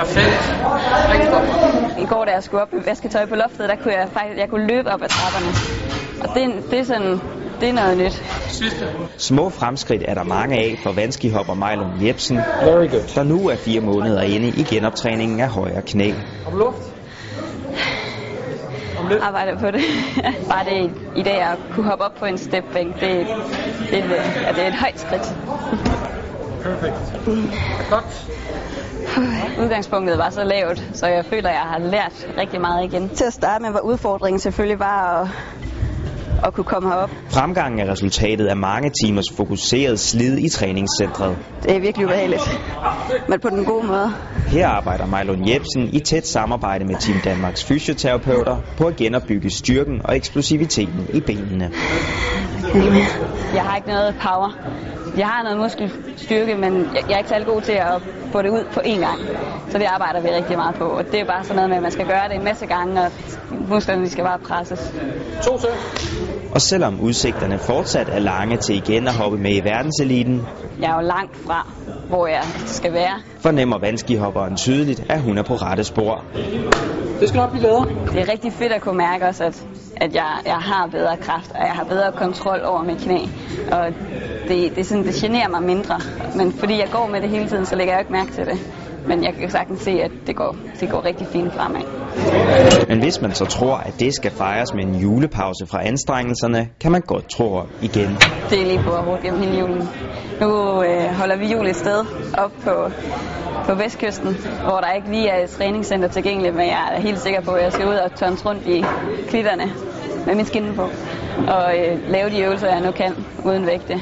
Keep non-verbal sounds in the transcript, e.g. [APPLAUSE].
Perfekt. I går, da jeg skulle op og vaske tøj på loftet, der kunne jeg faktisk jeg kunne løbe op ad trapperne. Og det, det er sådan, det er noget nyt. Sidste. Små fremskridt er der mange af for vanskihopper Mejlum Jebsen, Very good. der nu er fire måneder inde i genoptræningen af højre knæ. Om luft. Om lidt. Arbejder på det. [LAUGHS] Bare det i dag at kunne hoppe op på en stepbænk, det, det, det, ja, det er et højt skridt. Perfekt. Godt. Udgangspunktet var så lavt, så jeg føler, at jeg har lært rigtig meget igen. Til at starte med var udfordringen selvfølgelig bare at, at kunne komme herop. Fremgangen er resultatet af mange timers fokuseret slid i træningscentret. Det er virkelig ubehageligt, men på den gode måde. Her arbejder Mejlund Jebsen i tæt samarbejde med Team Danmarks fysioterapeuter på at genopbygge styrken og eksplosiviteten i benene. Jeg har ikke noget power. Jeg har noget muskelstyrke, men jeg er ikke særlig god til at få det ud på én gang. Så det arbejder vi rigtig meget på. Og det er bare sådan noget med, at man skal gøre det en masse gange, og musklerne skal bare presses. To til. Og selvom udsigterne fortsat er lange til igen at hoppe med i verdenseliten, Jeg er jo langt fra, hvor jeg skal være. fornemmer vandskihopperen tydeligt, at hun er på rette spor. Det skal nok blive bedre. Det er rigtig fedt at kunne mærke også, at, at jeg, jeg har bedre kraft, og jeg har bedre kontrol over mit knæ. Og det, det, er sådan, det generer mig mindre. Men fordi jeg går med det hele tiden, så lægger jeg ikke mærke til det. Men jeg kan sagtens se, at det går, det går rigtig fint fremad. Men hvis man så tror, at det skal fejres med en julepause fra anstrengelserne, kan man godt tro om igen. Det er lige på at gennem hele julen. Nu øh, holder vi jul et sted op på, på Vestkysten, hvor der ikke lige er et træningscenter tilgængeligt, men jeg er helt sikker på, at jeg skal ud og tørnes rundt i klitterne med min skinne på og øh, lave de øvelser, jeg nu kan uden vægte.